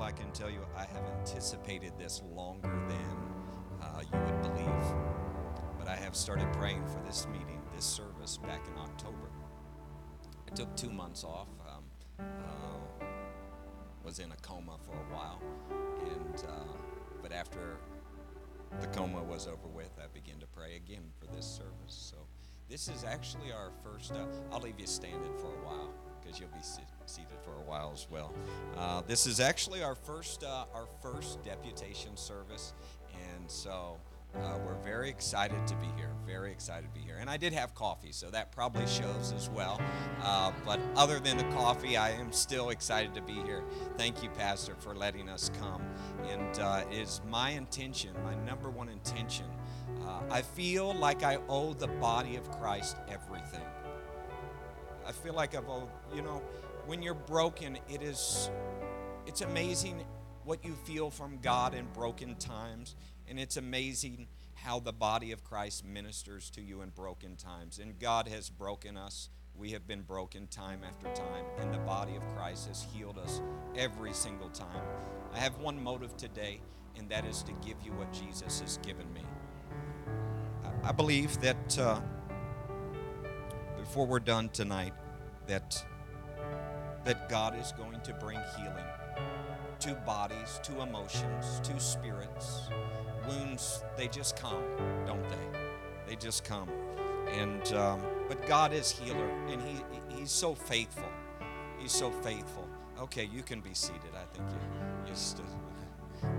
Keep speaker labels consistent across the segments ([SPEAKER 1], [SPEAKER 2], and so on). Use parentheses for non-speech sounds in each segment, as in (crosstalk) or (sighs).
[SPEAKER 1] I can tell you, I have anticipated this longer than uh, you would believe. But I have started praying for this meeting, this service, back in October. I took two months off. Um, uh, was in a coma for a while, and uh, but after the coma was over with, I began to pray again for this service. So this is actually our first. Uh, I'll leave you standing for a while because you'll be seated for a while as well. Uh, this is actually our first uh, our first deputation service, and so. Uh, we're very excited to be here. Very excited to be here. And I did have coffee, so that probably shows as well. Uh, but other than the coffee, I am still excited to be here. Thank you, Pastor, for letting us come. And uh, it is my intention, my number one intention. Uh, I feel like I owe the body of Christ everything. I feel like I've owed, you know, when you're broken, it is, it's amazing what you feel from God in broken times. And it's amazing how the body of Christ ministers to you in broken times. And God has broken us. We have been broken time after time, and the body of Christ has healed us every single time. I have one motive today, and that is to give you what Jesus has given me. I believe that uh, before we're done tonight, that that God is going to bring healing to bodies, to emotions, to spirits. Wounds, they just come, don't they? They just come. And um, but God is healer, and He He's so faithful. He's so faithful. Okay, you can be seated. I think you, you stood.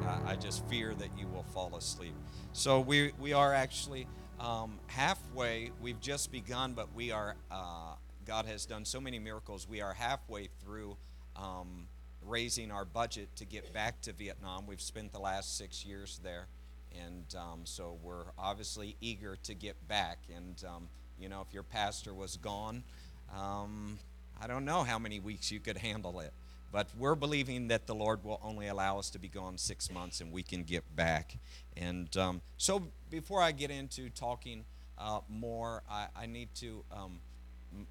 [SPEAKER 1] I, I just fear that you will fall asleep. So we we are actually um, halfway. We've just begun, but we are. Uh, God has done so many miracles. We are halfway through. Um, raising our budget to get back to Vietnam. We've spent the last six years there, and um, so we're obviously eager to get back. And um, you know, if your pastor was gone, um, I don't know how many weeks you could handle it. But we're believing that the Lord will only allow us to be gone six months and we can get back. And um, so, before I get into talking uh, more, I, I, need to.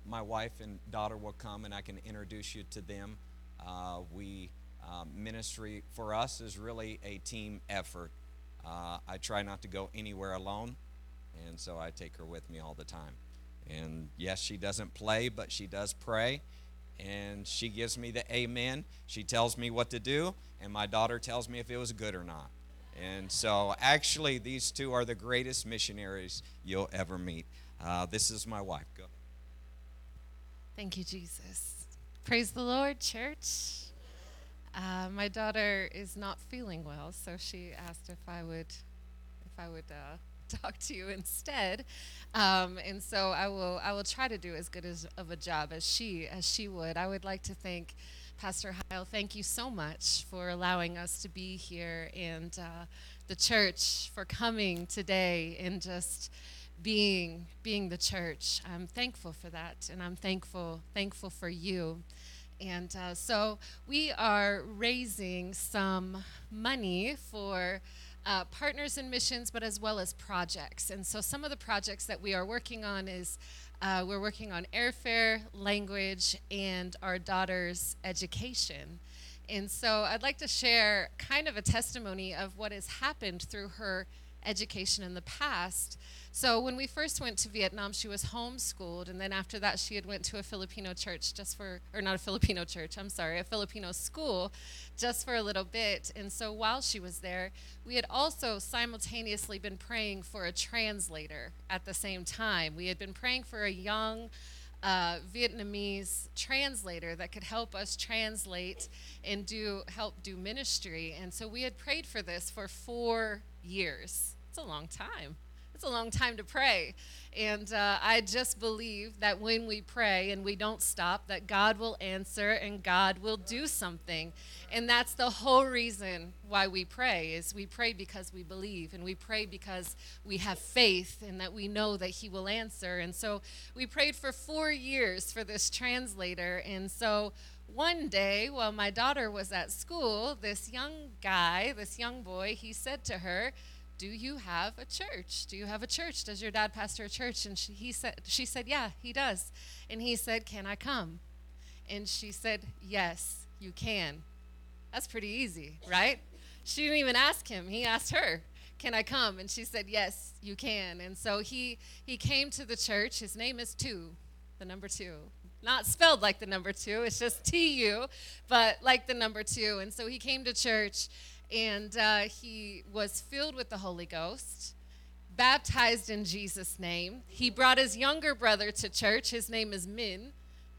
[SPEAKER 1] My wife and daughter will come and I can introduce you to them. Uh, we um, ministry for us is really a team effort. Uh, I try not to go anywhere alone, and so I take her with me all the time. And yes, she doesn't play, but she does pray, and she gives me the amen. She tells me what to do, and my daughter tells me if it was good or not. And so, actually, these two are the greatest missionaries you'll ever meet. Uh, this is my wife. Go.
[SPEAKER 2] Thank you, Jesus. Praise the Lord, church. Uh, my daughter is not feeling well, so she asked if I would, if I would uh, (laughs) talk to you instead. Um, and so I will, I will try to do as good as, of a job as she, as she would. I would like to thank Pastor Heil. Thank you so much for allowing us to be here and uh, the church for coming today and just being being the church. I'm thankful for that, and I'm thankful thankful for you. And uh, so we are raising some money for uh, partners in missions, but as well as projects. And so some of the projects that we are working on is uh, we're working on airfare, language, and our daughter's education. And so I'd like to share kind of a testimony of what has happened through her education in the past. So when we first went to Vietnam, she was homeschooled, and then after that, she had went to a Filipino church just for, or not a Filipino church, I'm sorry, a Filipino school, just for a little bit. And so while she was there, we had also simultaneously been praying for a translator at the same time. We had been praying for a young uh, Vietnamese translator that could help us translate and do help do ministry. And so we had prayed for this for four years. It's a long time. It's a long time to pray. And uh, I just believe that when we pray and we don't stop, that God will answer and God will do something. And that's the whole reason why we pray is we pray because we believe and we pray because we have faith and that we know that he will answer. And so we prayed for 4 years for this translator. And so one day while my daughter was at school, this young guy, this young boy, he said to her, do you have a church? Do you have a church? Does your dad pastor a church? And she, he said, she said, yeah, he does. And he said, can I come? And she said, yes, you can. That's pretty easy, right? She didn't even ask him. He asked her, "Can I come?" And she said, "Yes, you can." And so he he came to the church. His name is Two, the number 2. Not spelled like the number 2. It's just T U, but like the number 2. And so he came to church and uh, he was filled with the Holy Ghost baptized in Jesus' name. He brought his younger brother to church. His name is Min.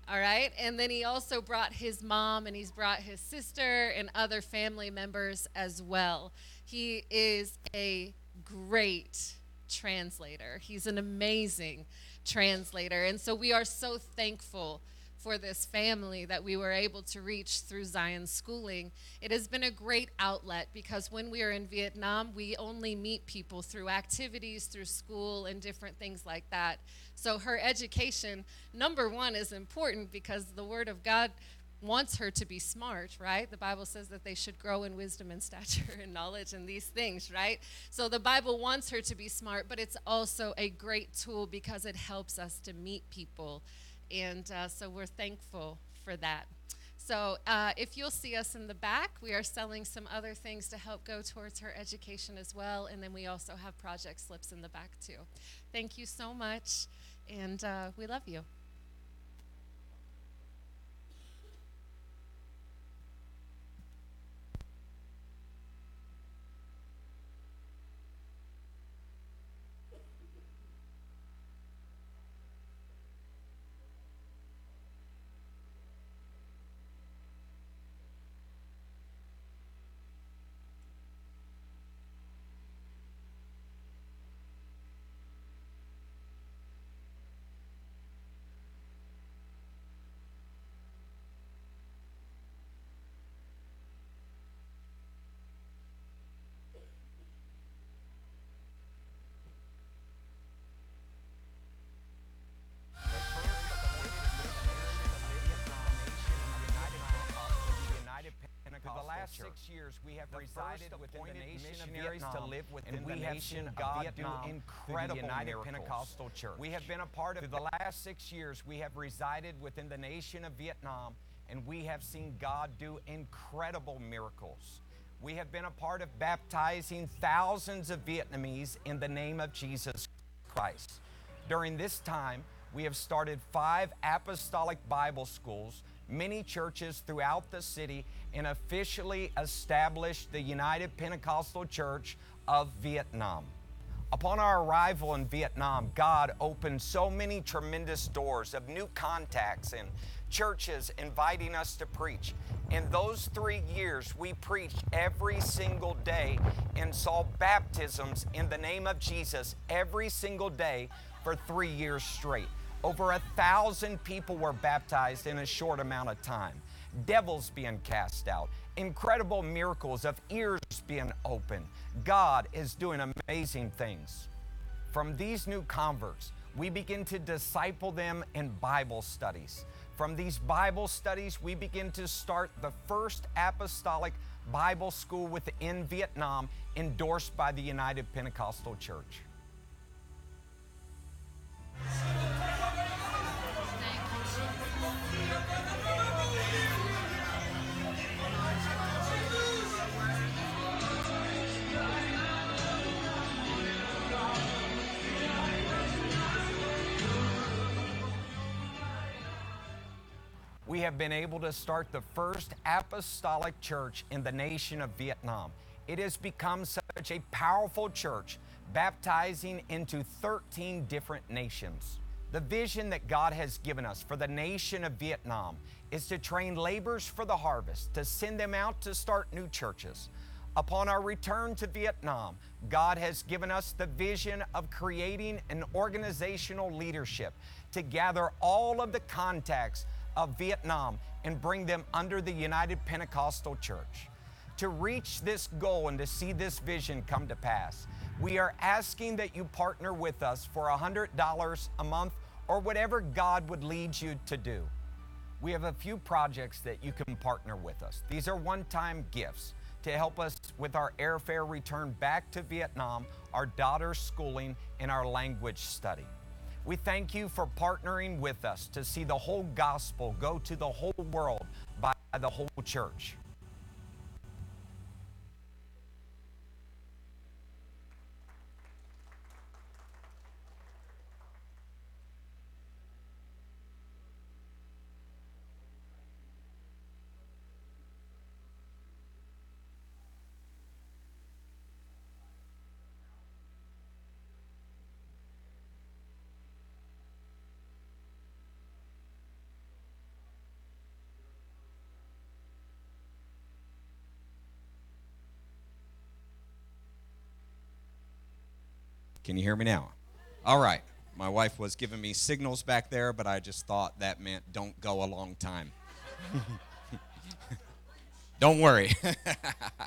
[SPEAKER 2] All right. And then he also brought his mom and he's brought his sister and other family members as well. He is a great translator. He's an amazing translator. And so we are so thankful for this family that we were able to reach through Zion Schooling. It has been a great outlet because when we are in Vietnam, we only meet people through activities, through school, and different things like that. So her education, number one, is important because the Word of God wants her to be smart, right? The Bible says that they should grow in wisdom and (laughs) stature and knowledge and these things, right? So the Bible wants her to be smart, but it's also a great tool because it helps us to meet people and uh, so we're thankful for that. So uh, if you'll see us in the back, we are selling some other things to help go towards her education as well. And then we also have project slips in the back too. Thank you so much, and uh, we love you.
[SPEAKER 1] Last six years, we have the resided within the nation of Vietnam, to live within and we have seen God Vietnam do incredible the United miracles. Pentecostal Church. We have been a part of through the last six years. We have resided within the nation of Vietnam, and we have seen God do incredible miracles. We have been a part of baptizing thousands of Vietnamese in the name of Jesus Christ. During this time, we have started five apostolic Bible schools many churches throughout the city and officially established the United Pentecostal Church of Vietnam. Upon our arrival in Vietnam, God opened so many tremendous doors of new contacts and churches inviting us to preach. In those three years, we preached every single day and saw baptisms in the name of Jesus every single day for three years straight. Over a thousand people were baptized in a short amount of time. Devils being cast out, incredible miracles of ears being opened. God is doing amazing things. From these new converts, we begin to disciple them in Bible studies. From these Bible studies, we begin to start the first apostolic Bible school within Vietnam endorsed by the United Pentecostal Church. We have been able to start the first apostolic church in the nation of Vietnam. It has become such a powerful church, baptizing into 13 different nations. The vision that God has given us for the nation of Vietnam is to train laborers for the harvest, to send them out to start new churches. Upon our return to Vietnam, God has given us the vision of creating an organizational leadership to gather all of the contacts of Vietnam and bring them under the United Pentecostal Church. To reach this goal and to see this vision come to pass, we are asking that you partner with us for $100 a month or whatever God would lead you to do. We have a few projects that you can partner with us. These are one time gifts to help us with our airfare return back to Vietnam, our daughter's schooling, and our language study. We thank you for partnering with us to see the whole gospel go to the whole world by the whole church. Can you hear me now? All right. My wife was giving me signals back there, but I just thought that meant don't go a long time. (laughs) don't worry.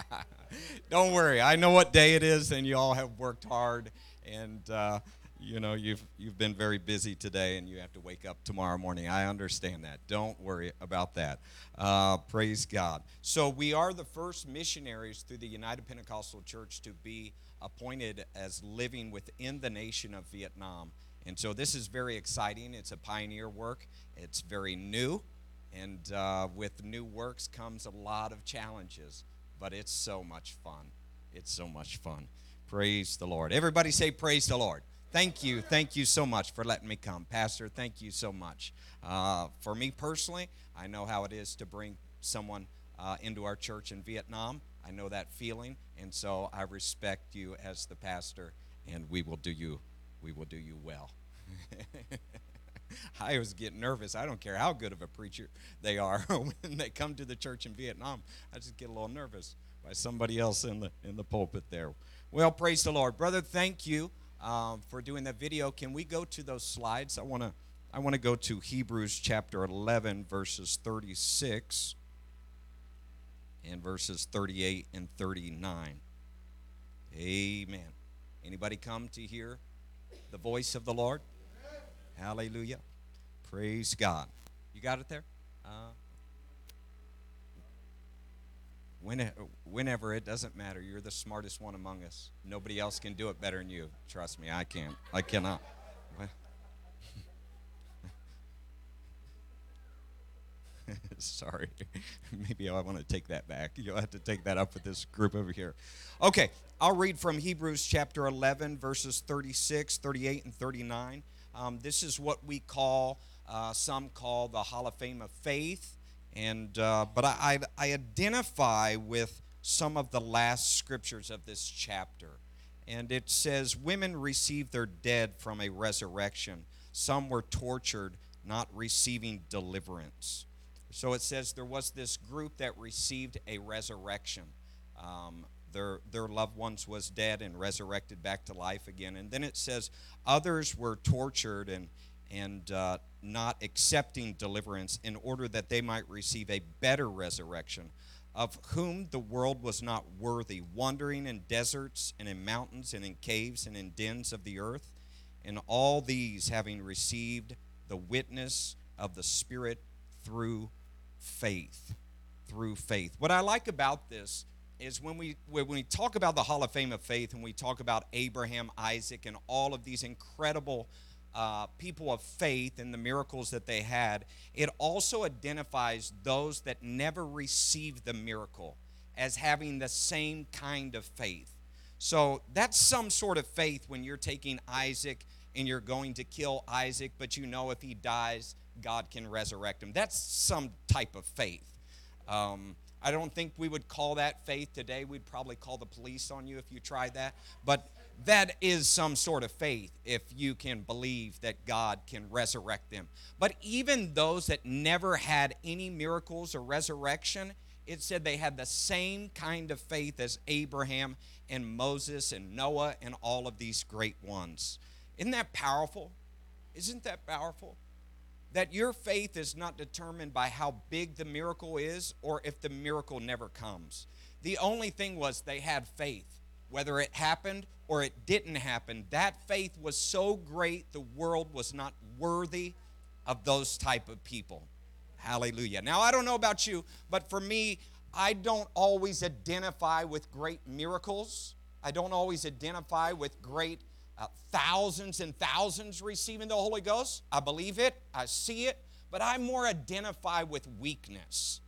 [SPEAKER 1] (laughs) don't worry. I know what day it is, and you all have worked hard, and uh, you know you've you've been very busy today, and you have to wake up tomorrow morning. I understand that. Don't worry about that. Uh, praise God. So we are the first missionaries through the United Pentecostal Church to be appointed as living within the nation of Vietnam. And so this is very exciting. It's a pioneer work, it's very new. And uh, with new works comes a lot of challenges, but it's so much fun. It's so much fun. Praise the Lord. Everybody say, Praise the Lord. Thank you. Thank you so much for letting me come. Pastor, thank you so much. Uh, for me personally, I know how it is to bring someone uh, into our church in Vietnam. I know that feeling, and so I respect you as the pastor, and we will do you, we will do you well. (laughs) I was getting nervous. I don't care how good of a preacher they are (laughs) when they come to the church in Vietnam. I just get a little nervous by somebody else in the in the pulpit there. Well, praise the Lord, brother. Thank you um, for doing that video. Can we go to those slides? I want to I want to go to Hebrews chapter 11 verses 36 and verses 38 and 39. Amen. Anybody come to hear the voice of the Lord? Hallelujah. Praise God. You got it there? Uh, whenever, it doesn't matter. You're the smartest one among us. Nobody else can do it better than you. Trust me, I can't. I cannot. (laughs) Sorry. (laughs) Maybe I want to take that back. You'll have to take that up with this group over here. Okay, I'll read from Hebrews chapter 11, verses 36, 38, and 39. Um, this is what we call, uh, some call the Hall of Fame of Faith. And, uh, but I, I, I identify with some of the last scriptures of this chapter. And it says, Women received their dead from a resurrection. Some were tortured, not receiving deliverance. So it says there was this group that received a resurrection. Um, their, their loved ones was dead and resurrected back to life again. And then it says others were tortured and, and uh, not accepting deliverance in order that they might receive a better resurrection, of whom the world was not worthy, wandering in deserts and in mountains and in caves and in dens of the earth. And all these having received the witness of the Spirit through faith. Through faith. What I like about this is when we when we talk about the Hall of Fame of Faith and we talk about Abraham, Isaac, and all of these incredible uh, people of faith and the miracles that they had, it also identifies those that never received the miracle as having the same kind of faith. So that's some sort of faith when you're taking Isaac and you're going to kill Isaac, but you know if he dies, God can resurrect him. That's some type of faith. Um, I don't think we would call that faith today. We'd probably call the police on you if you tried that. But that is some sort of faith if you can believe that God can resurrect them. But even those that never had any miracles or resurrection, it said they had the same kind of faith as Abraham and Moses and Noah and all of these great ones. Isn't that powerful? Isn't that powerful? That your faith is not determined by how big the miracle is or if the miracle never comes. The only thing was they had faith. Whether it happened or it didn't happen, that faith was so great the world was not worthy of those type of people. Hallelujah. Now I don't know about you, but for me, I don't always identify with great miracles. I don't always identify with great uh, thousands and thousands receiving the Holy Ghost. I believe it, I see it, but I more identify with weakness.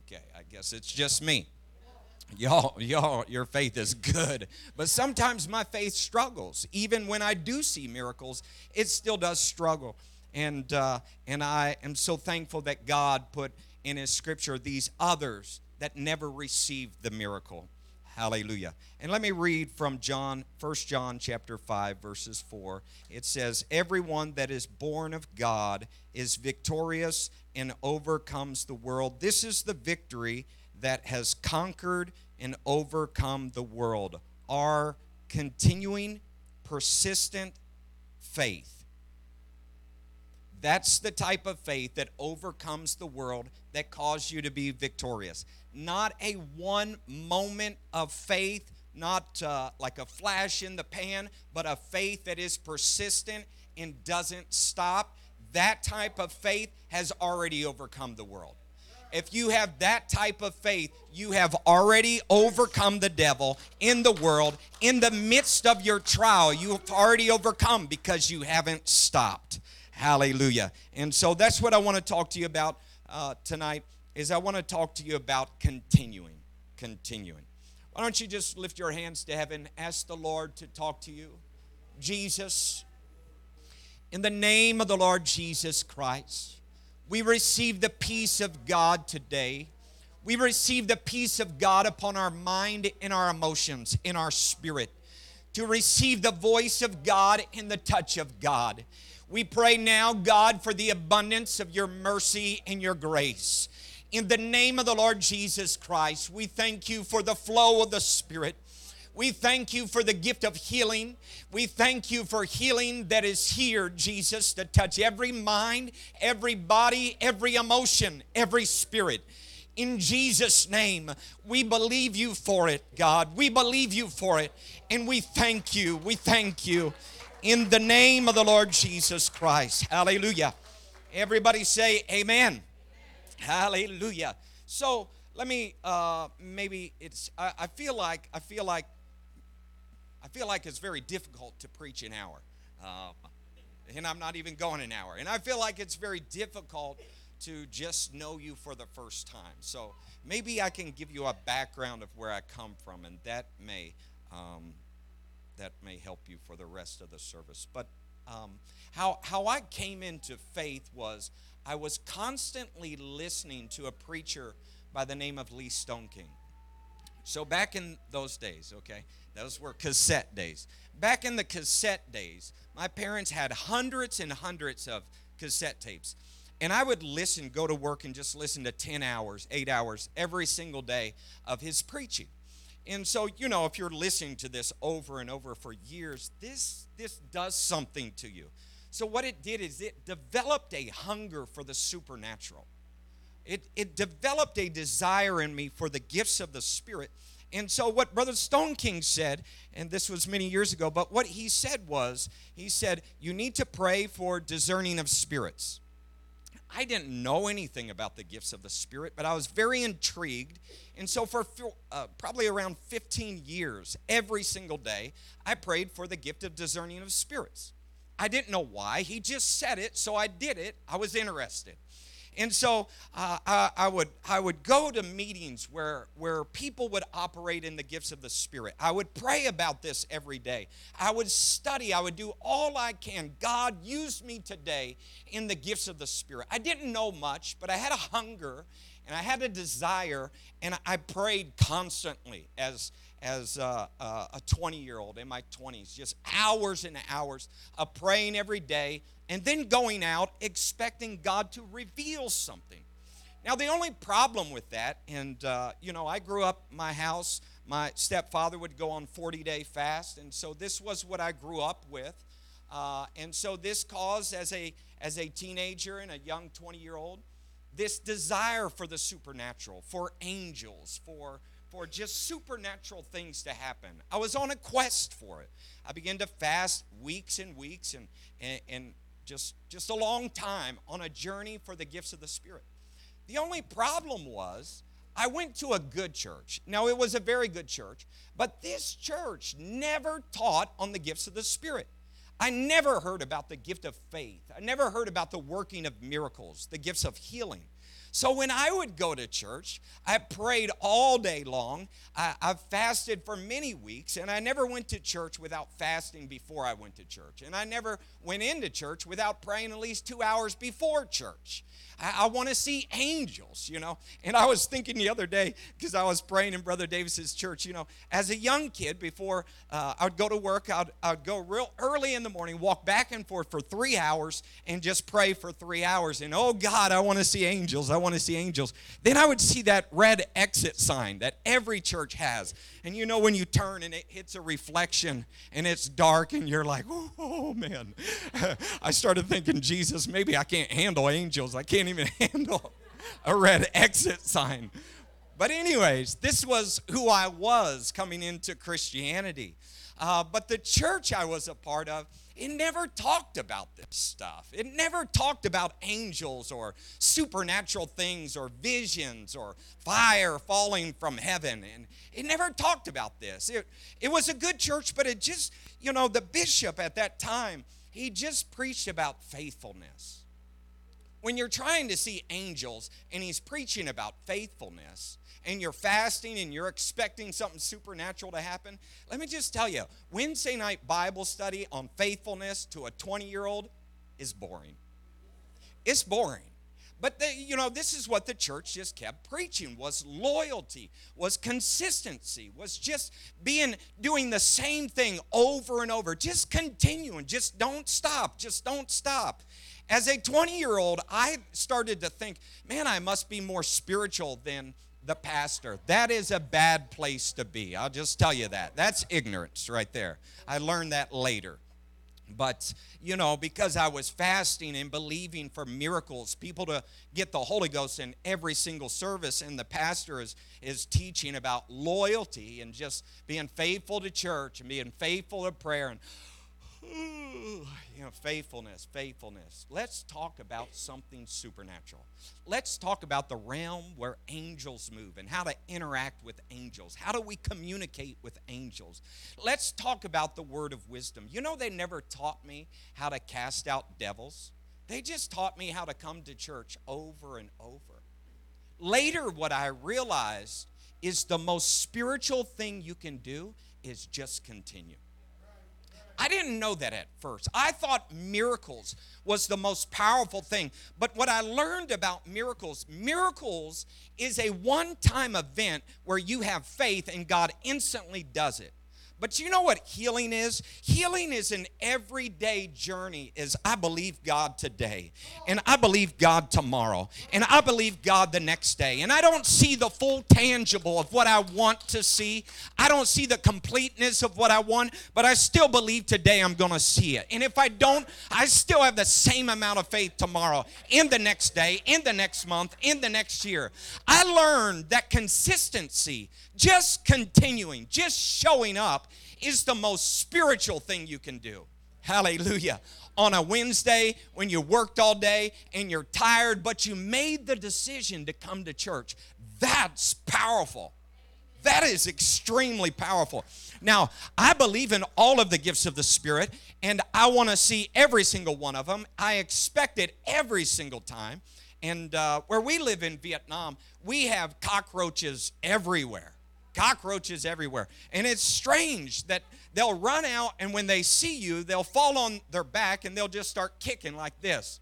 [SPEAKER 1] Okay, I guess it's just me. Y'all, y'all, your faith is good. But sometimes my faith struggles. Even when I do see miracles, it still does struggle. And, uh, and I am so thankful that God put in His scripture these others that never received the miracle. Hallelujah. And let me read from John, 1 John chapter 5 verses 4. It says, "Everyone that is born of God is victorious and overcomes the world. This is the victory that has conquered and overcome the world. Our continuing persistent faith. That's the type of faith that overcomes the world that caused you to be victorious. Not a one moment of faith, not uh, like a flash in the pan, but a faith that is persistent and doesn't stop. That type of faith has already overcome the world. If you have that type of faith, you have already overcome the devil in the world. In the midst of your trial, you have already overcome because you haven't stopped. Hallelujah. And so that's what I want to talk to you about uh, tonight is I want to talk to you about continuing. Continuing. Why don't you just lift your hands to heaven, ask the Lord to talk to you? Jesus, in the name of the Lord Jesus Christ, we receive the peace of God today. We receive the peace of God upon our mind, in our emotions, in our spirit, to receive the voice of God and the touch of God. We pray now, God, for the abundance of your mercy and your grace. In the name of the Lord Jesus Christ, we thank you for the flow of the Spirit. We thank you for the gift of healing. We thank you for healing that is here, Jesus, to touch every mind, every body, every emotion, every spirit. In Jesus' name, we believe you for it, God. We believe you for it. And we thank you. We thank you. In the name of the Lord Jesus Christ. Hallelujah. Everybody say, Amen. Hallelujah. So, let me uh, maybe it's I, I, feel like i feel like I feel like it's very difficult to preach an hour. Uh, and I'm not even going an hour. And I feel like it's very difficult to just know you for the first time. So maybe I can give you a background of where I come from, and that may um, that may help you for the rest of the service. But um, how how I came into faith was I was constantly listening to a preacher by the name of Lee Stoneking. So back in those days, okay, those were cassette days. Back in the cassette days, my parents had hundreds and hundreds of cassette tapes. And I would listen, go to work, and just listen to 10 hours, 8 hours every single day of his preaching. And so, you know, if you're listening to this over and over for years, this, this does something to you. So, what it did is it developed a hunger for the supernatural. It, it developed a desire in me for the gifts of the Spirit and so, what Brother Stoneking said, and this was many years ago, but what he said was, he said, You need to pray for discerning of spirits. I didn't know anything about the gifts of the Spirit, but I was very intrigued. And so, for uh, probably around 15 years, every single day, I prayed for the gift of discerning of spirits. I didn't know why. He just said it, so I did it. I was interested. And so uh, I, I, would I would go to meetings where where people would operate in the gifts of the Spirit. I would pray about this every day. I would study. I would do all I can. God used me today in the gifts of the Spirit. I didn't know much, but I had a hunger and I had a desire, and I prayed constantly as as a, a 20 year old in my 20s, just hours and hours of praying every day and then going out expecting God to reveal something. Now, the only problem with that, and uh, you know, I grew up my house, my stepfather would go on 40 day fast, and so this was what I grew up with. Uh, and so this caused, as a, as a teenager and a young 20 year old, this desire for the supernatural, for angels, for for just supernatural things to happen. I was on a quest for it. I began to fast weeks and weeks and, and, and just, just a long time on a journey for the gifts of the Spirit. The only problem was I went to a good church. Now, it was a very good church, but this church never taught on the gifts of the Spirit. I never heard about the gift of faith. I never heard about the working of miracles, the gifts of healing. So when I would go to church, I prayed all day long. I, have fasted for many weeks, and I never went to church without fasting before I went to church. And I never went into church without praying at least two hours before church. I, I want to see angels, you know. And I was thinking the other day, because I was praying in Brother Davis's church, you know, as a young kid, before uh, I would go to work, I'd, I'd go real early in the morning, walk back and forth for three hours, and just pray for three hours. And oh God, I want to see angels. I want to see angels. Then I would see that red exit sign that every church has. And you know, when you turn and it hits a reflection and it's dark, and you're like, oh, oh man. (laughs) I started thinking, Jesus, maybe I can't handle angels. I can't even (laughs) handle a red exit sign. But, anyways, this was who I was coming into Christianity. Uh, but the church I was a part of, it never talked about this stuff. It never talked about angels or supernatural things or visions or fire falling from heaven. And it never talked about this. It, it was a good church, but it just, you know, the bishop at that time, he just preached about faithfulness. When you're trying to see angels and he's preaching about faithfulness, and you're fasting and you're expecting something supernatural to happen, let me just tell you Wednesday night Bible study on faithfulness to a 20 year old is boring. It's boring. But the, you know, this is what the church just kept preaching was loyalty, was consistency, was just being doing the same thing over and over, just continuing, just don't stop, just don't stop. As a 20-year-old, I started to think, man, I must be more spiritual than the pastor. That is a bad place to be. I'll just tell you that. That's ignorance right there. I learned that later. But, you know, because I was fasting and believing for miracles, people to get the Holy Ghost in every single service, and the pastor is, is teaching about loyalty and just being faithful to church and being faithful to prayer. And (sighs) you know, faithfulness, faithfulness. Let's talk about something supernatural. Let's talk about the realm where angels move and how to interact with angels. How do we communicate with angels? Let's talk about the word of wisdom. You know, they never taught me how to cast out devils, they just taught me how to come to church over and over. Later, what I realized is the most spiritual thing you can do is just continue. I didn't know that at first. I thought miracles was the most powerful thing. But what I learned about miracles, miracles is a one time event where you have faith and God instantly does it. But you know what healing is? Healing is an everyday journey is I believe God today and I believe God tomorrow and I believe God the next day. And I don't see the full tangible of what I want to see. I don't see the completeness of what I want, but I still believe today I'm going to see it. And if I don't, I still have the same amount of faith tomorrow, in the next day, in the next month, in the next year. I learned that consistency just continuing, just showing up is the most spiritual thing you can do. Hallelujah. On a Wednesday when you worked all day and you're tired, but you made the decision to come to church, that's powerful. That is extremely powerful. Now, I believe in all of the gifts of the Spirit, and I want to see every single one of them. I expect it every single time. And uh, where we live in Vietnam, we have cockroaches everywhere cockroaches everywhere. And it's strange that they'll run out, and when they see you, they'll fall on their back and they'll just start kicking like this.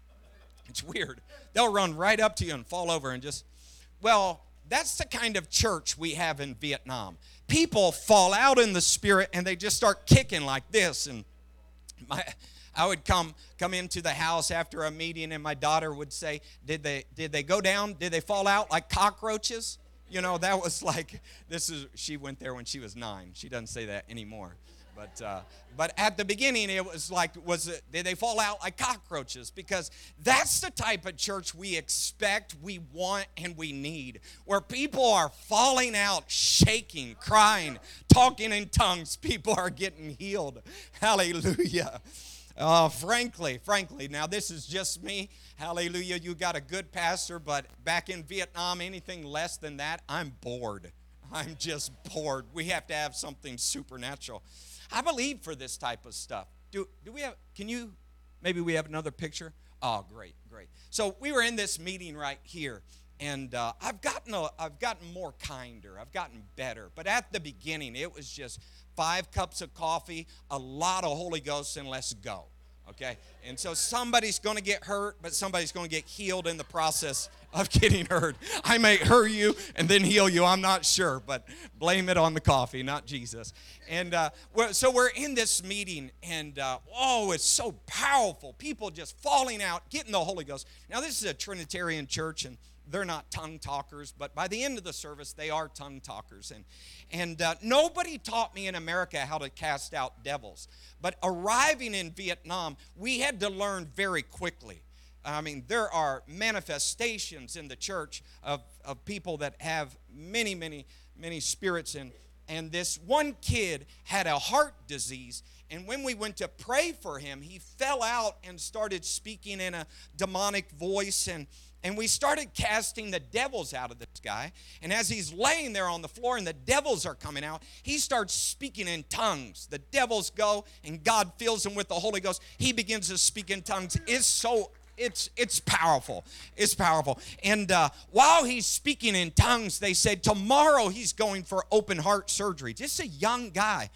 [SPEAKER 1] It's weird. They'll run right up to you and fall over and just, well, that's the kind of church we have in Vietnam. People fall out in the spirit and they just start kicking like this. And my, I would come come into the house after a meeting, and my daughter would say, "Did they did they go down? Did they fall out like cockroaches?" You know, that was like, this is, she went there when she was nine. She doesn't say that anymore. But, uh, but at the beginning, it was like, was it, did they fall out like cockroaches? Because that's the type of church we expect, we want, and we need, where people are falling out, shaking, crying, talking in tongues. People are getting healed. Hallelujah. Uh, frankly, frankly, now this is just me. Hallelujah, you got a good pastor, but back in Vietnam, anything less than that, I'm bored. I'm just bored. We have to have something supernatural. I believe for this type of stuff. Do, do we have, can you, maybe we have another picture? Oh, great, great. So we were in this meeting right here, and uh, I've gotten a, I've gotten more kinder. I've gotten better. But at the beginning, it was just five cups of coffee, a lot of Holy Ghost, and let's go. Okay? And so somebody's to get hurt, but somebody's to get healed in the process of (laughs) getting hurt. I may hurt you and then heal you. I'm not sure, but blame it on the coffee, not Jesus. And uh, we're, so we're in this meeting, and uh, oh, it's so powerful. People just falling out, getting the Holy Ghost. Now, this is a Trinitarian church, and they're not tongue talkers, but by the end of the service, they are tongue talkers. And, and uh, nobody taught me in America how to cast out devils. But arriving in Vietnam, we had to learn very quickly. I mean, there are manifestations in the church of, of people that have many, many, many spirits. And, and this one kid had a heart disease. And when we went to pray for him, he fell out and started speaking in a demonic voice. And, and we started casting the devils out of this guy. And as he's laying there on the floor and the devils are coming out, he starts speaking in tongues. The devils go and God fills him with the Holy Ghost. He begins to speak in tongues. It's so it's it's powerful it's powerful and uh, while he's speaking in tongues they said tomorrow he's going for open heart surgery just a young guy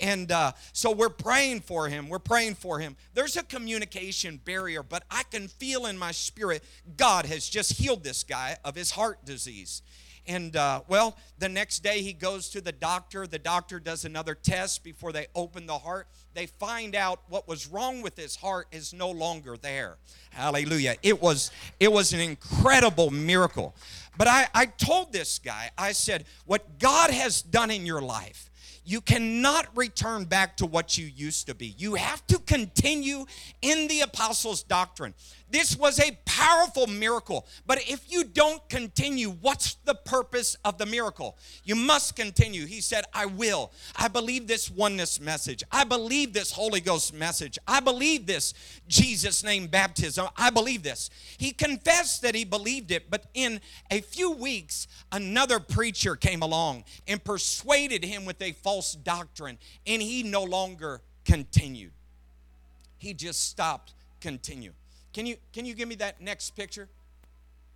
[SPEAKER 1] and uh, so we're praying for him. We're praying for him. There's a communication barrier, but I can feel in my spirit God has just healed this guy of his heart disease. And uh, well, the next day he goes to the doctor. The doctor does another test before they open the heart. They find out what was wrong with his heart is no longer there. Hallelujah. It was it was an incredible miracle. But I, I told this guy, I said, what God has done in your life you cannot return back to what you used to be. You have to continue in the apostles' doctrine. This was a powerful miracle. But if you don't continue, what's the purpose of the miracle? You must continue. He said, I will. I believe this oneness message. I believe this Holy Ghost message. I believe this Jesus' name baptism. I believe this. He confessed that he believed it, but in a few weeks, another preacher came along and persuaded him with a false doctrine, and he no longer continued. He just stopped continuing. Can you, can you give me that next picture?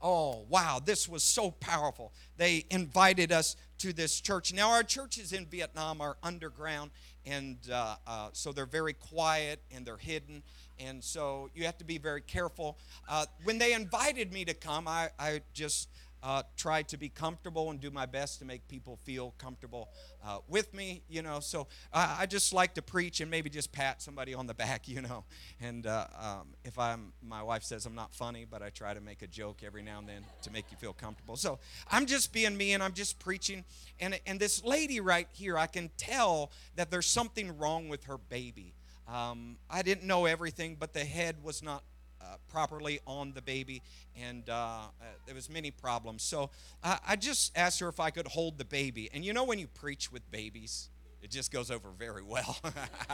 [SPEAKER 1] Oh, wow, this was so powerful. They invited us to this church. Now, our churches in Vietnam are underground, and uh, uh, so they're very quiet and they're hidden. And so you have to be very careful. Uh, when they invited me to come, I, I just uh, try to be comfortable and do my best to make people feel comfortable uh, with me, you know. So I just like to preach and maybe just pat somebody on the back, (laughs) you know. And uh, um, if I'm, my wife says I'm not funny, but I try to make a joke every now and then to make you feel comfortable. So I'm just being me and I'm just preaching. And, and this lady right here, I can tell that there's something wrong with her baby. Um, I didn't know everything, but the head was not properly on the baby, and uh, uh, there was many problems. So I just asked her if I could hold the baby. And you know when you preach with babies, it just goes over very well.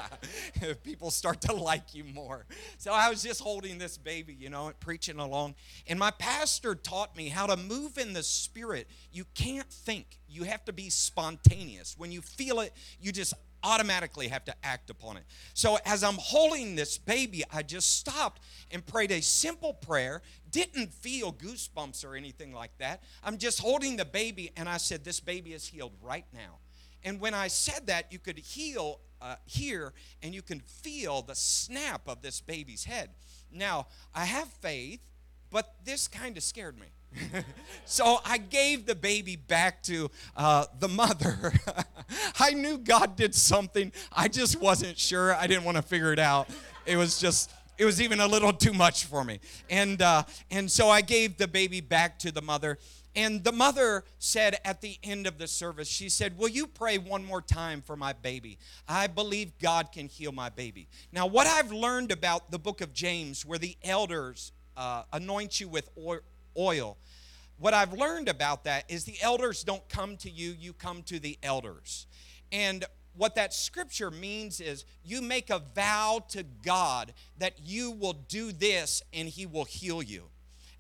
[SPEAKER 1] (laughs) People start to like you more. So I was just holding this baby, you know, preaching along. And my pastor taught me how to move in the spirit. You can't think, you have to be spontaneous. When you feel it, you just automatically have to act upon it. So as I'm holding this baby, I just stopped and prayed a simple prayer. Didn't feel goosebumps or anything like that. I'm just holding the baby, and I said, This baby is healed right now. And when I said that, you could heal uh, hear and you can feel the snap of this baby's head. Now, I have faith, but this kind of scared me. (laughs) so I gave the baby back to uh, the mother. (laughs) I knew God did something. I just wasn't sure. I didn't want to figure it out. It was just, it was even a little too much for me. And, uh, and so I gave the baby back to the mother. And the mother said at the end of the service, she said, Will you pray one more time for my baby? I believe God can heal my baby. Now, what I've learned about the book of James, where the elders uh, anoint you with oil, what I've learned about that is the elders don't come to you, you come to the elders. And what that scripture means is you make a vow to God that you will do this and he will heal you.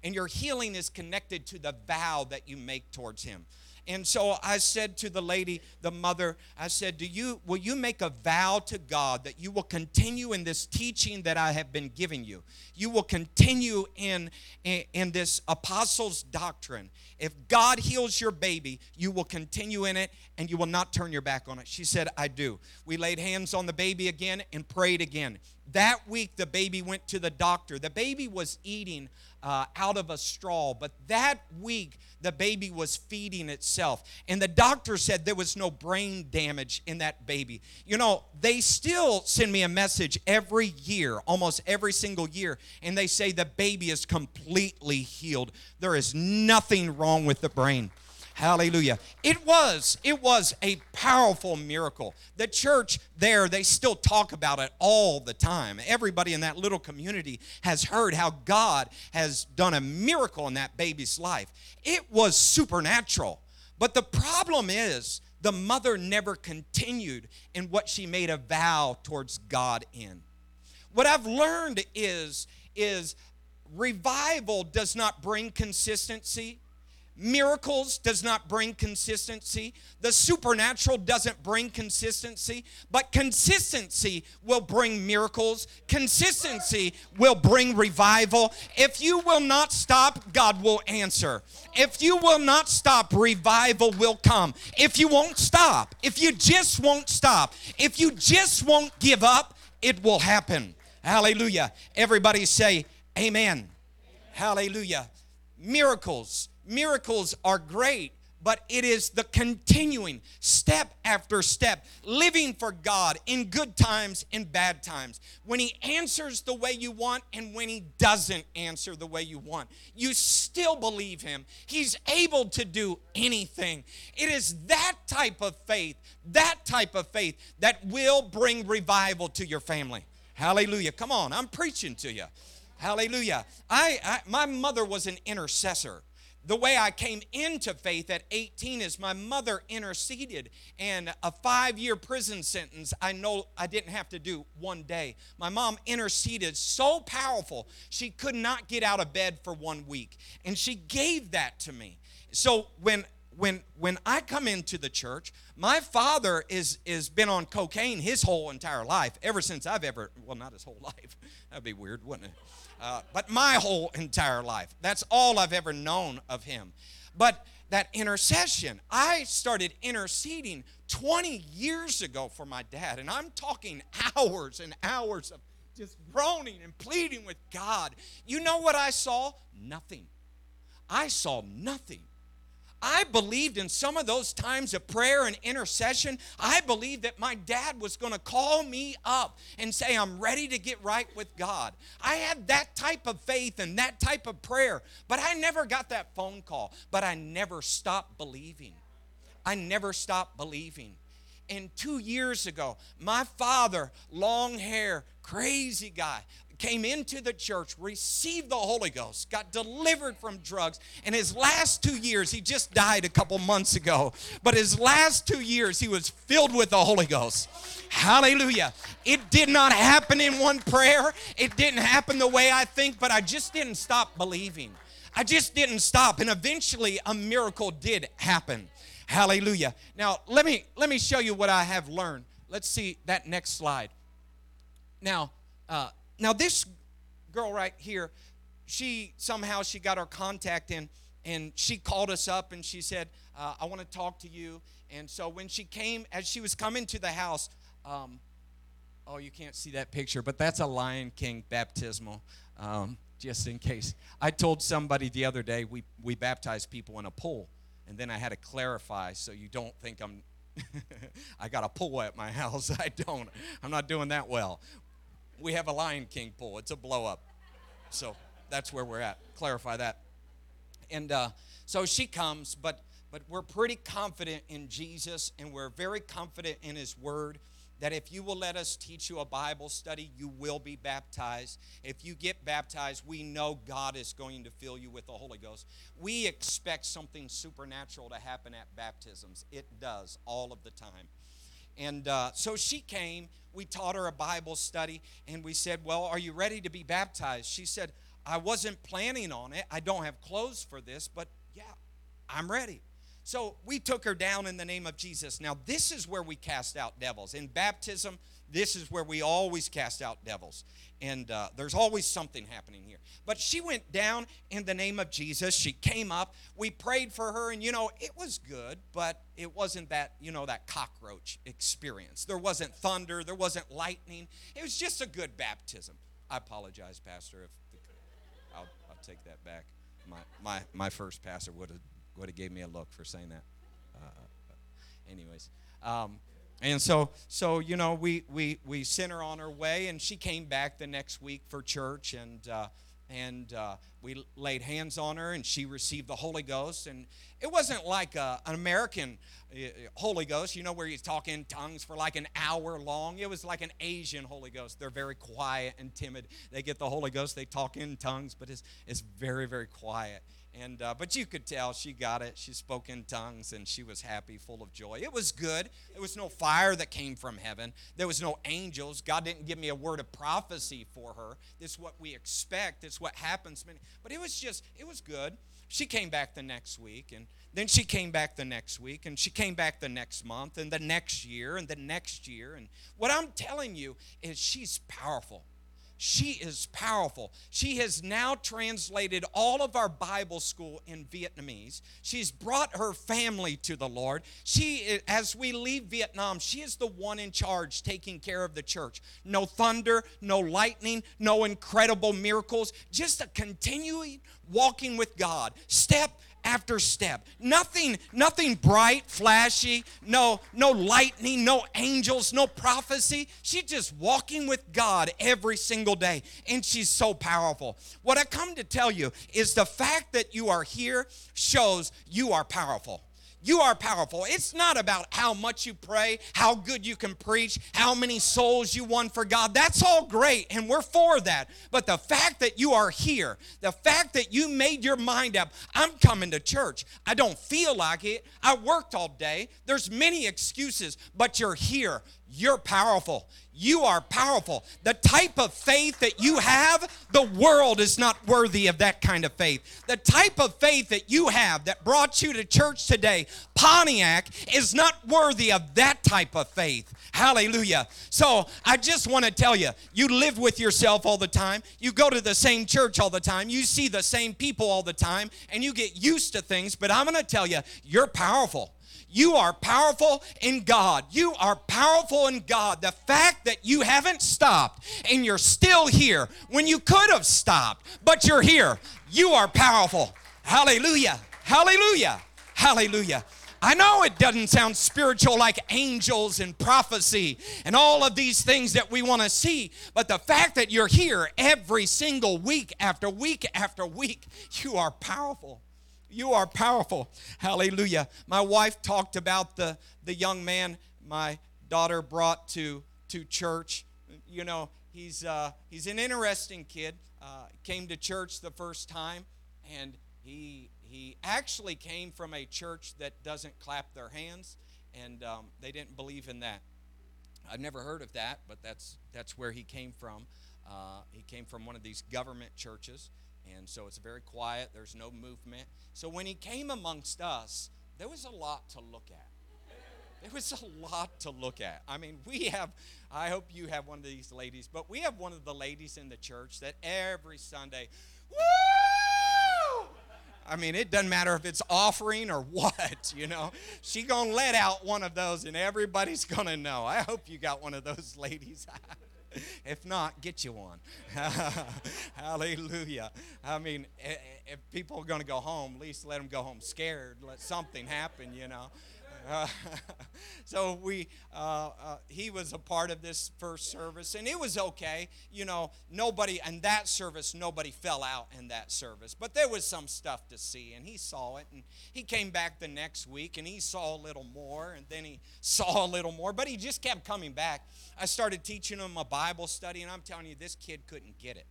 [SPEAKER 1] And your healing is connected to the vow that you make towards him. And so I said to the lady, the mother, I said, "Do you will you make a vow to God that you will continue in this teaching that I have been giving you? You will continue in in, in this apostles' doctrine. If God heals your baby, you will continue in it and you will not turn your back on it." She said, "I do." We laid hands on the baby again and prayed again. That week, the baby went to the doctor. The baby was eating uh, out of a straw, but that week, the baby was feeding itself. And the doctor said there was no brain damage in that baby. You know, they still send me a message every year, almost every single year, and they say the baby is completely healed. There is nothing wrong with the brain. Hallelujah. It was, it was a powerful miracle. The church there, they still talk about it all the time. Everybody in that little community has heard how God has done a miracle in that baby's life. It was supernatural. But the problem is, the mother never continued in what she made a vow towards God in. What I've learned is, is revival does not bring consistency Miracles does not bring consistency. The supernatural doesn't bring consistency, but consistency will bring miracles. Consistency will bring revival. If you will not stop, God will answer. If you will not stop, revival will come. If you won't stop, if you just won't stop, if you just won't give up, it will happen. Hallelujah. Everybody say, Amen. Hallelujah. Miracles miracles are great, but it is the continuing step after step, living for God in good times and bad times. When He answers the way you want and when He doesn't answer the way you want, you still believe Him. He's able to do anything. It is that type of faith, that type of faith that will bring revival to your family. Hallelujah. Come on, I'm preaching to you. Hallelujah. I, I my mother was an intercessor the way I came into faith at 18 is my mother interceded, and a five year prison sentence I know I didn't have to do one day. My mom interceded so powerful, she could not get out of bed for one week, and she gave that to me. So when when when I come into the church, my father is is been on cocaine his whole entire life, ever since I've ever well, not his whole (laughs) life. That'd be weird, wouldn't it? Uh, but my whole entire life. That's all I've ever known of him. But that intercession, I started interceding 20 years ago for my dad, and I'm talking (laughs) hours and hours of just groaning and pleading with God. You know what I saw? Nothing. I saw nothing. I believed in some of those times of prayer and intercession. I believed that my dad was going to call me up and say, I'm ready to get right with God. I had that type of faith and that type of prayer, but I never got that phone call. But I never stopped believing. I never stopped believing. And two years ago, my father, long hair, crazy guy, came into the church, received the Holy Ghost, got delivered from drugs, and his last two years, he just died a couple months ago, but his last two years, he was filled with the Holy Ghost. Hallelujah. It did not happen in one prayer, it didn't happen the way I think, but I just didn't stop believing. I just didn't stop, and eventually a miracle did happen. Hallelujah. Now, let me let me show you what I have learned. Let's see that next slide. Now, uh, now this girl right here, she somehow she got our contact in and she called us up and she said, uh, I want to talk to you. And so when she came, as she was coming to the house, um, oh, you can't see that picture, but that's a Lion King baptismal, um, just in case. I told somebody the other day we, we baptize people in a pool, and then I had to clarify so you don't think I'm. (laughs) I got a pool at my (laughs) house. I don't. I'm not doing that well we have a Lion King pool. It's a blow up. So that's where we're at. Clarify that. And uh, so she comes, but but we're pretty confident in Jesus, and we're very confident in His Word. That if you will let us teach you a Bible study, you will be baptized. If you get baptized, we know God is going to fill you with the Holy Ghost. We expect something supernatural to happen at baptisms. It does all of the time. And uh, so she came, we taught her a Bible study, and we said, Well, are you ready to be baptized? She said, I wasn't planning on it. I don't have clothes for this, but yeah, I'm ready. so we took her down in the name of Jesus. Now, this is where we cast out devils. In baptism, this is where we always cast out devils. And uh, there's always something happening here. But she went down in the name of Jesus. She came up. We prayed for her, and you know, it was good, but it wasn't that, you know, that cockroach experience. There wasn't thunder, there wasn't lightning. It was just a good baptism. I apologize, Pastor, if the, I'll, I'll take that back. My, my, my first pastor would have would have gave me a look for saying that. Uh, anyways, um, and so so you know we we we sent her on her way, and she came back the next week for church, and uh, and uh, we laid hands on her, and she received the Holy Ghost, and it wasn't like a, an American uh, Holy Ghost, you know, where you talk in tongues for like an hour long. It was like an Asian Holy Ghost. They're very quiet and timid. They get the Holy Ghost, they talk in tongues, but it's, it's very, very quiet. And uh, but you could tell she got it. She spoke in tongues and she was happy, full of joy. It was good. There was no fire that came from heaven. There was no angels. God didn't give me a word of prophecy for her. This is what we expect. It's what happens. But it was just it was good. She came back the next week and then she came back the next week and she came back the next month and the next year and the next year. And what I'm telling you is she's powerful. She is powerful. She has now translated all of our Bible school in Vietnamese. She's brought her family to the Lord. She, as we leave Vietnam, she is the one in charge taking care of the church. No thunder, no lightning, no incredible miracles, just a continuing walking with God, step after step. Nothing, nothing bright, flashy, no, no lightning, no angels, no prophecy. She's just walking with God every single day, and she's so powerful. What I come to tell you is the fact that you are here shows you are powerful. You are powerful. It's not about how much you pray, how good you can preach, how many souls you won for God. That's all great, and we're for that. But the fact that you are here, the fact that you made your mind up, I'm coming to church. I don't feel like it. I worked all day. There's many excuses, but you're here. You're powerful. You are powerful. The type of faith that you have, the world is not worthy of that kind of faith. The type of faith that you have that brought you to church today, Pontiac, is not worthy of that type of faith. Hallelujah. So I just want to tell you, you live with yourself all the time. You go to the same church all the time. You see the same people all the time, and you get used to things. But I'm going to tell you, you're powerful. You are powerful in God. You are powerful in God. The fact that you haven't stopped and you're still here when you could have stopped, but you're here, you are powerful. Hallelujah. Hallelujah. Hallelujah. I know it doesn't sound spiritual like angels and prophecy and all of these things that we want to see, but the fact that you're here every single week after week after week, you are powerful. You are powerful. Hallelujah. My wife talked about the, the young man my daughter brought to, to church. You know, he's, uh, he's an interesting kid. Uh, came to church the first time, and he, he actually came from a church that doesn't clap their hands, and um, they didn't believe in that. I've never heard of that, but that's, that's where he came from. Uh, he came from one of these government churches. And so it's very quiet, there's no movement. So when he came amongst us, there was a lot to look at. There was a lot to look at. I mean, we have, I hope you have one of these ladies, but we have one of the ladies in the church that every Sunday, woo! I mean, it doesn't matter if it's offering or (laughs) what, you know. She gonna let out one of those and everybody's gonna know. I hope you got one of those (laughs) ladies. (laughs) (laughs) if not, get you one. (laughs) Hallelujah. I mean, if people are going to go home, at least let them go home scared. Let something happen, you know. (laughs) So we, uh, uh, he was a part of this first service, and it was okay. You know, nobody in that service, nobody fell out in that service, but there was some stuff to see, and he saw it, and he came back the next week, and he saw a little more, and then he (laughs) saw a little more, but he just kept coming back. I started teaching him a Bible study, and I'm telling you, this kid couldn't get it.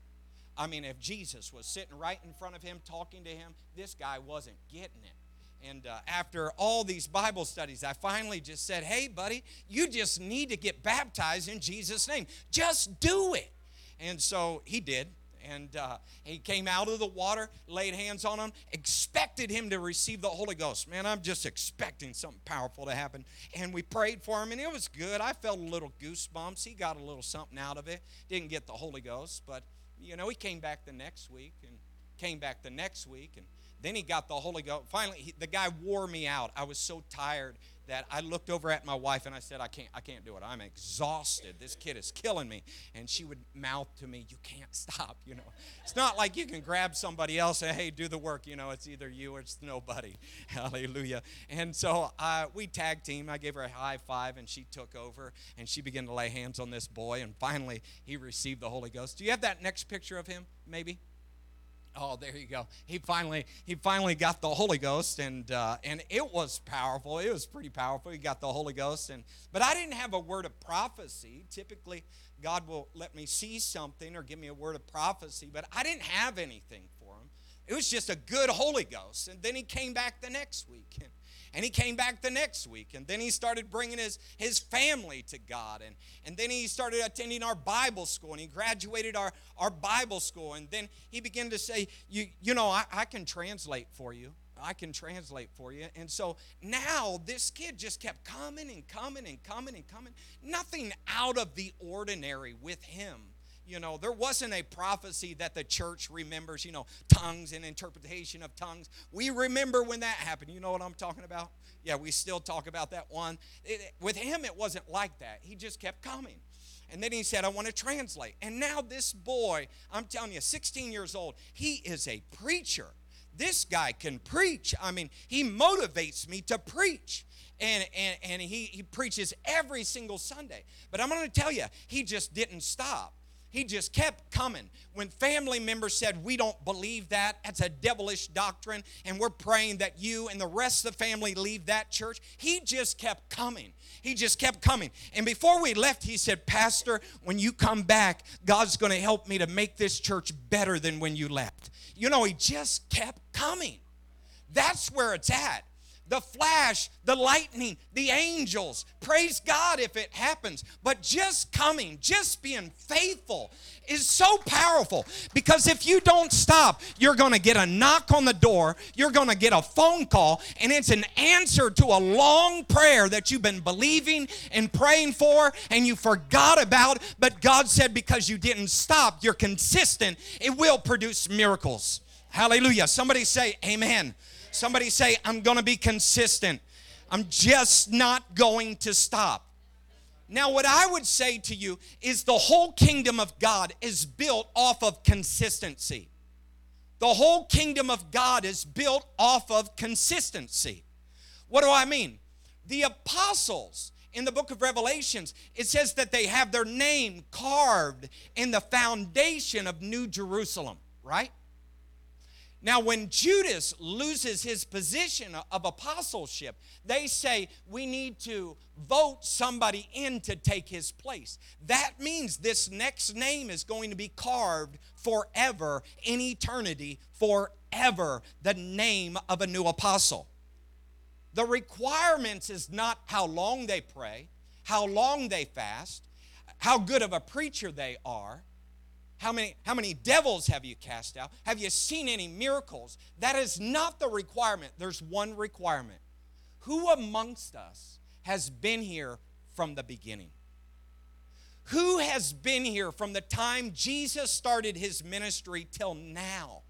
[SPEAKER 1] I mean, if Jesus was sitting right in front of him, talking to him, this guy wasn't getting it. And uh, after all these Bible studies, I finally just said, Hey, buddy, you just need to get baptized in Jesus' name. Just do it. And so he did. And uh, he came out of the water, laid hands on him, expected him to receive the Holy Ghost. Man, I'm just expecting something powerful to happen. And we prayed for him, and it was good. I felt a little goosebumps. He got a little something out of it. Didn't get the Holy Ghost, but, you know, he came back the next week and came back the next week. And then he got the Holy Ghost. Finally, he, the guy wore me out. I was so tired that I looked over at my wife and I said, I can't, I can't do it. I'm exhausted. This kid is killing me. And she would mouth to me, You can't (laughs) stop. You know, it's not like you can grab somebody else and, hey, do the work. You know, it's either you or it's nobody. (laughs) Hallelujah. And so uh, we tag team. I gave her a high five and she took over and she began to lay hands on this boy. And finally, he received the Holy Ghost. Do you have that next picture of him, maybe? Oh, there you go. He finally he finally got the Holy Ghost, and uh, and it was powerful. It was pretty powerful. He got the Holy Ghost, and but I didn't have a word of prophecy. Typically, God will let me see something or give me a word of prophecy, but I didn't have anything for him. It was just a good Holy Ghost, and then he came back the next week. And, and he came back the next week. And then he started bringing his, his family to God. And, and then he started attending our Bible school. And he graduated our, our Bible school. And then he began to say, You, you know, I, I can translate for you. I can translate for you. And so now this kid just kept coming and coming and coming and coming. Nothing out of the ordinary with him you know, there wasn't a prophecy that the church remembers, you know, tongues and interpretation of tongues. We remember when that happened. You know what I'm talking about? Yeah, we still talk about that one. It, with him, it wasn't like that. He just kept coming. And then he said, I want to translate. And now this boy, I'm telling you, 16 years old, he is a preacher. This guy can preach. I mean, he motivates me to preach. And, and, and he, he preaches every single Sunday. But I'm going to tell you, he just didn't stop he just kept coming. When family members said, We don't believe that, that's a devilish doctrine, and we're praying that you and the rest of the family leave that church, he just kept coming. He just kept coming. And before we left, he said, Pastor, when you come back, God's going to help me to make this church better than when you left. You know, he just kept coming. That's where it's at the flash, the lightning, the angels. Praise God if it happens. But just coming, just being faithful is so powerful because if you don't stop, you're going to get a knock on the door, you're going to get a phone call, and it's an answer to a long prayer that you've been believing and praying for and you forgot about. But God said, because you didn't stop, you're consistent, it will produce miracles. Hallelujah. Somebody say, Amen. Somebody say, I'm going to be consistent. I'm just not going to stop. Now, what I would say to you is the whole kingdom of God is built off of consistency. The whole kingdom of God is built off of consistency. What do I mean? The apostles in the book of Revelations, it says that they have their name carved in the foundation of New Jerusalem, right? Now, when Judas loses his position of apostleship, they say we need to vote somebody in to take his place. That means this next name is going to be carved forever, in eternity, forever, the name of a new apostle. The requirements is not how long they pray, how long they fast, how good of a preacher they are how many, how many devils have you cast out? Have you seen any miracles? That is not the requirement. There's one requirement. Who amongst us has been here from the beginning? Who has been here from the time Jesus started his ministry till now?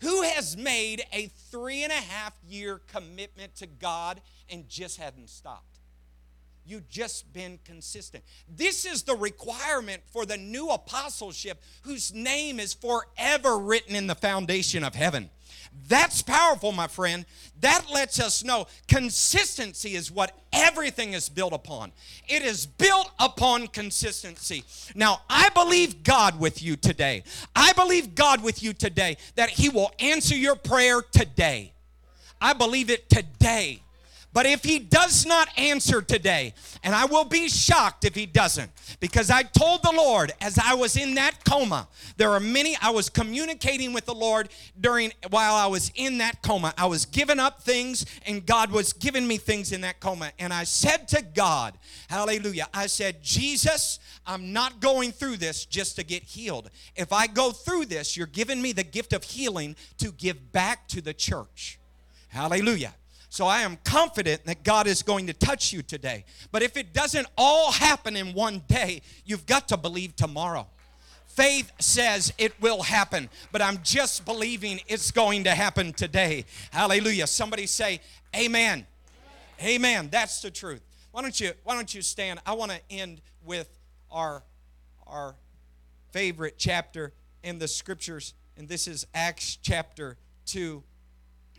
[SPEAKER 1] Who has made a three and a half year commitment to God and just hadn't stopped? You've just been consistent. This is the requirement for the new apostleship whose name is forever written in the foundation of heaven. That's powerful, my friend. That lets us know consistency is what everything is built upon. It is built upon consistency. Now, I believe God with you today. I believe God with you today that He will answer your prayer today. I believe it today But if he does not answer today, and I will be shocked if he doesn't, because I told the Lord as I was in that coma, there are many, I was communicating with the Lord during, while I was in that coma. I was giving up things, and God was giving me things in that coma. And I said to God, Hallelujah, I said, Jesus, I'm not going through this just to get healed. If I go through this, you're giving me the gift of healing to give back to the church. Hallelujah. So I am confident that God is going to touch you today. But if it doesn't all happen in one day, you've got to believe tomorrow. Faith says it will happen, but I'm just believing it's going to happen today. Hallelujah. Somebody say, Amen. Amen. Amen. That's the truth. Why don't you why don't you stand? I want to end with our our favorite chapter in the scriptures, and this is Acts chapter 2.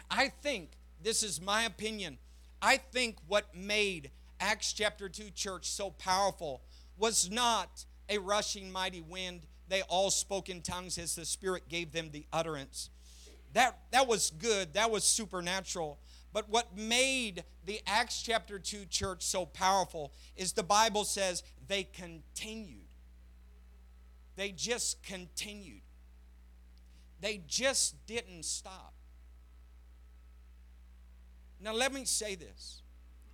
[SPEAKER 1] I think this is my opinion. I think what made Acts chapter 2 church so powerful was not a rushing mighty wind. They all spoke in tongues as the Spirit gave them the utterance. That, that was good, that was supernatural. But what made the Acts chapter 2 church so powerful is the Bible says they continued. They just continued. They just didn't stop. Now let me say this.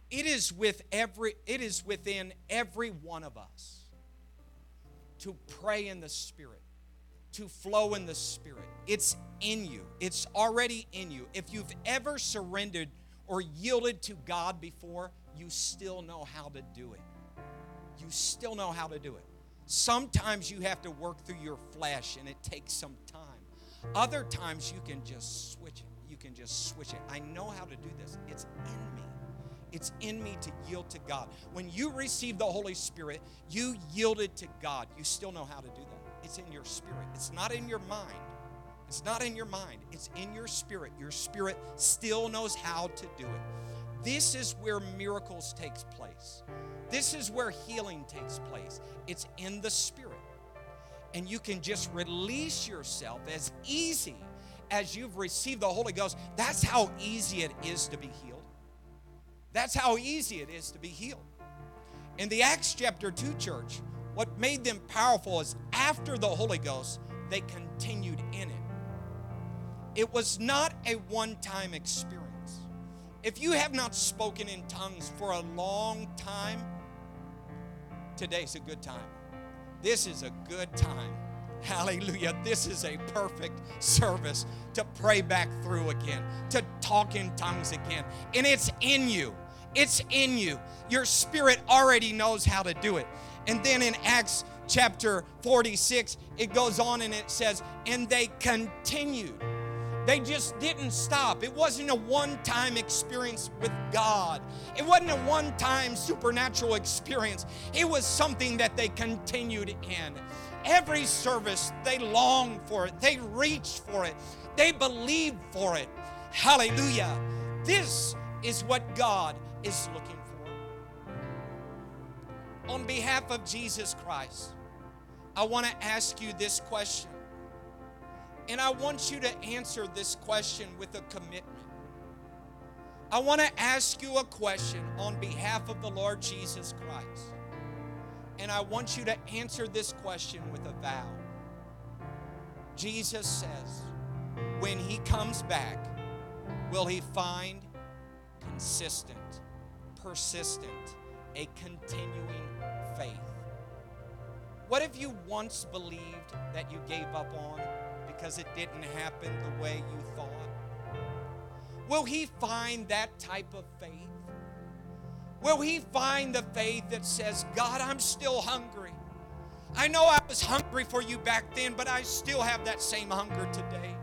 [SPEAKER 1] It is with every it is within every one of us to pray in the spirit, to flow in the spirit. It's in you. It's already in you. If you've ever surrendered or yielded to God before, you still know how to do it. You still know how to do it. Sometimes you have to work through your flesh and it takes some time. Other times you can just switch it can just switch it. I know how to do this. It's in me. It's in me to yield to God. When you receive the Holy Spirit, you yielded to God. You still know how to do that. It's in your spirit. It's not in your mind. It's not in your mind. It's in your spirit. Your spirit still knows how to do it. This is where miracles takes place. This is where healing takes place. It's in the spirit. And you can just release yourself as easy as you've received the Holy Ghost, that's how easy it is to be healed. That's how easy it is to be healed. In the Acts chapter 2 church, what made them powerful is after the Holy Ghost, they continued in it. It was not a one time experience. If you have not spoken in tongues for a long time, today's a good time. This is a good time Hallelujah. This is a perfect service to pray back through again, to talk in tongues again. And it's in you. It's in you. Your spirit already knows how to do it. And then in Acts chapter 46, it goes on and it says, and they continued. They just didn't stop. It wasn't a one time experience with God, it wasn't a one time supernatural experience. It was something that they continued in every service, they long for it, they reach for it, they believe for it. Hallelujah. This is what God is looking for. On behalf of Jesus Christ, I want to ask you this question. And I want you to answer this question with a commitment. I want to ask you a question on behalf of the Lord Jesus Christ. And I want you to answer this question with a vow. Jesus says, when he comes back, will he find consistent, persistent, a continuing faith? What if you once believed that you gave up on because it didn't happen the way you thought? Will he find that type of faith? Will he find the faith that says, God, I'm still hungry? I know I was hungry for you back then, but I still have that same hunger today.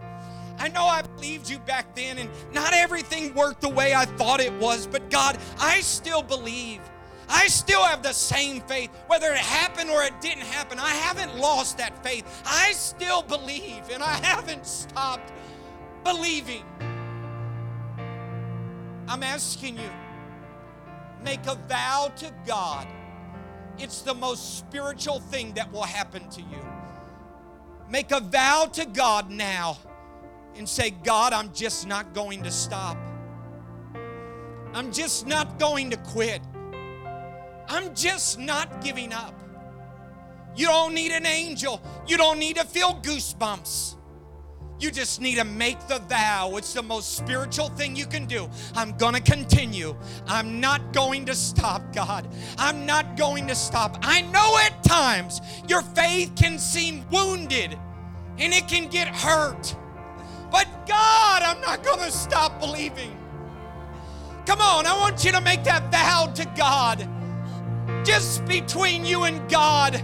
[SPEAKER 1] I know I believed you back then, and not everything worked the way I thought it was, but God, I still believe. I still have the same faith. Whether it happened or it didn't happen, I haven't lost that faith. I still believe, and I haven't stopped believing. I'm asking you make a vow to God. It's the most spiritual thing that will happen to you. Make a vow to God now and say, God, I'm just not going to stop. I'm just not going to quit. I'm just not giving up. You don't need an angel. You don't need to feel goosebumps. You just need to make the vow. It's the most spiritual thing you can do. I'm going to continue. I'm not going to stop, God. I'm not going to stop. I know at times your faith can seem wounded and it can get hurt. But God, I'm not going to stop believing. Come on, I want you to make that vow to God. Just between you and God.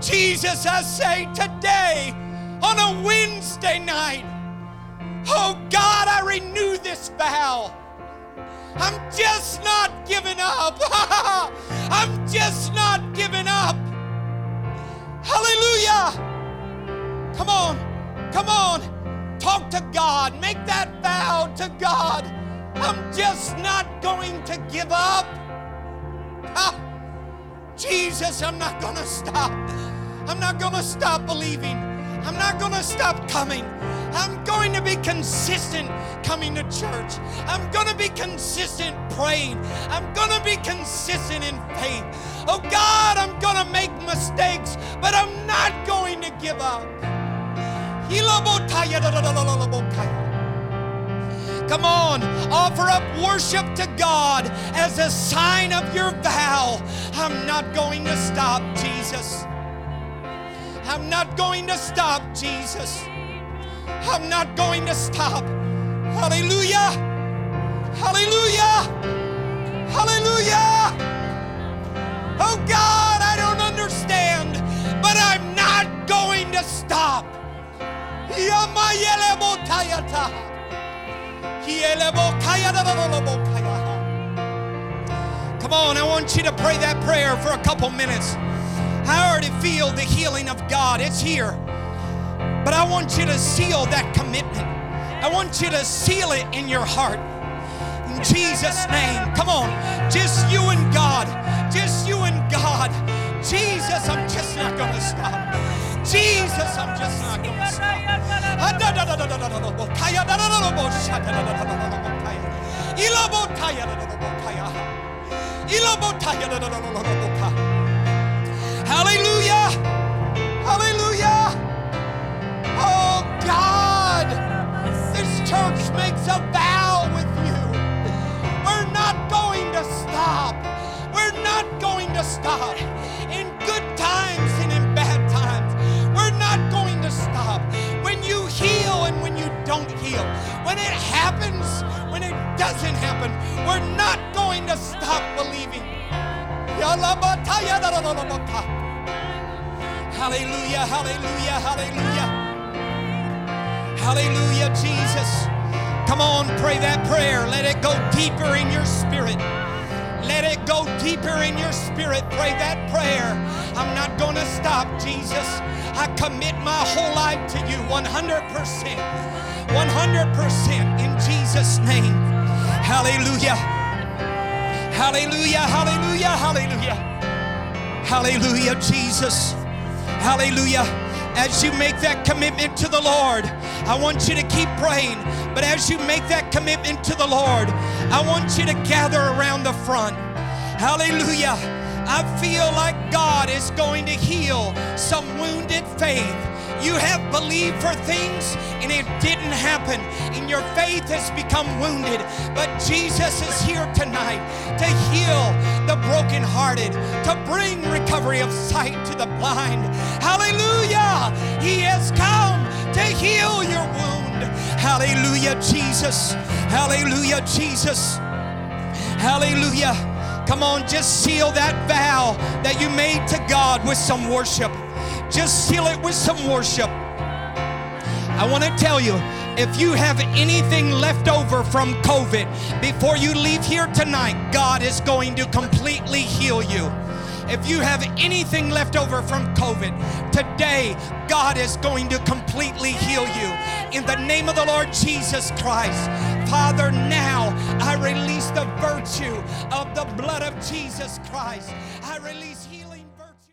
[SPEAKER 1] Jesus, I say today on a Wednesday night, oh God, I renew this vow. I'm just not giving up. (laughs) I'm just not giving up. Hallelujah. Come on, come on. Talk to God. Make that vow to God. I'm just not going to give up. Ah, Jesus, I'm not going to stop. I'm not going to stop believing. I'm not going to stop coming. I'm going to be consistent coming to church. I'm going to be consistent praying. I'm going to be consistent in faith. Oh God, I'm going to make mistakes, but I'm not going to give up. Come on, offer up worship to God as a sign of your vow. I'm not going to stop, Jesus. I'm not going to stop, Jesus. I'm not going to stop. Hallelujah. Hallelujah. Hallelujah. Oh God, I don't understand, but I'm not going to stop. Come on, I want you to pray that prayer for a couple minutes. I already feel the healing of God, it's here. But I want you to seal that commitment. I want you to seal it in your heart. In Jesus' name. Come on. Just you and God. Just you and God. Jesus, I'm just not going to stop. Jesus, I'm just not going to stop. Hallelujah. Hallelujah. Oh God, this church makes a vow with you. We're not going to stop. We're not going to stop. In good times and in bad times, we're not going to stop. When you heal and when you don't heal, when it happens, when it doesn't happen, we're not going to stop believing. Hallelujah, hallelujah, hallelujah. Hallelujah, Jesus. Come on, pray that prayer. Let it go deeper in your spirit. Let it go deeper in your spirit. Pray that prayer. I'm not going to stop, Jesus. I commit my whole life to you 100%. 100% in Jesus' name. Hallelujah. Hallelujah, hallelujah, hallelujah. Hallelujah, Jesus. Hallelujah. As you make that commitment to the Lord, I want you to keep praying. But as you make that commitment to the Lord, I want you to gather around the front. Hallelujah. I feel like God is going to heal some wounded faith. You have believed for things and it didn't happen, and your faith has become wounded. But Jesus is here tonight to heal the brokenhearted, to bring recovery of sight to the blind. Hallelujah! He has come to heal your wound. Hallelujah, Jesus. Hallelujah, Jesus. Hallelujah. Come on, just seal that vow that you made to God with some worship. Just seal it with some worship. I want to tell you if you have anything left over from COVID before you leave here tonight, God is going to completely heal you. If you have anything left over from COVID, today God is going to completely heal you. In the name of the Lord Jesus Christ, Father, now I release the virtue of the blood of Jesus Christ. I release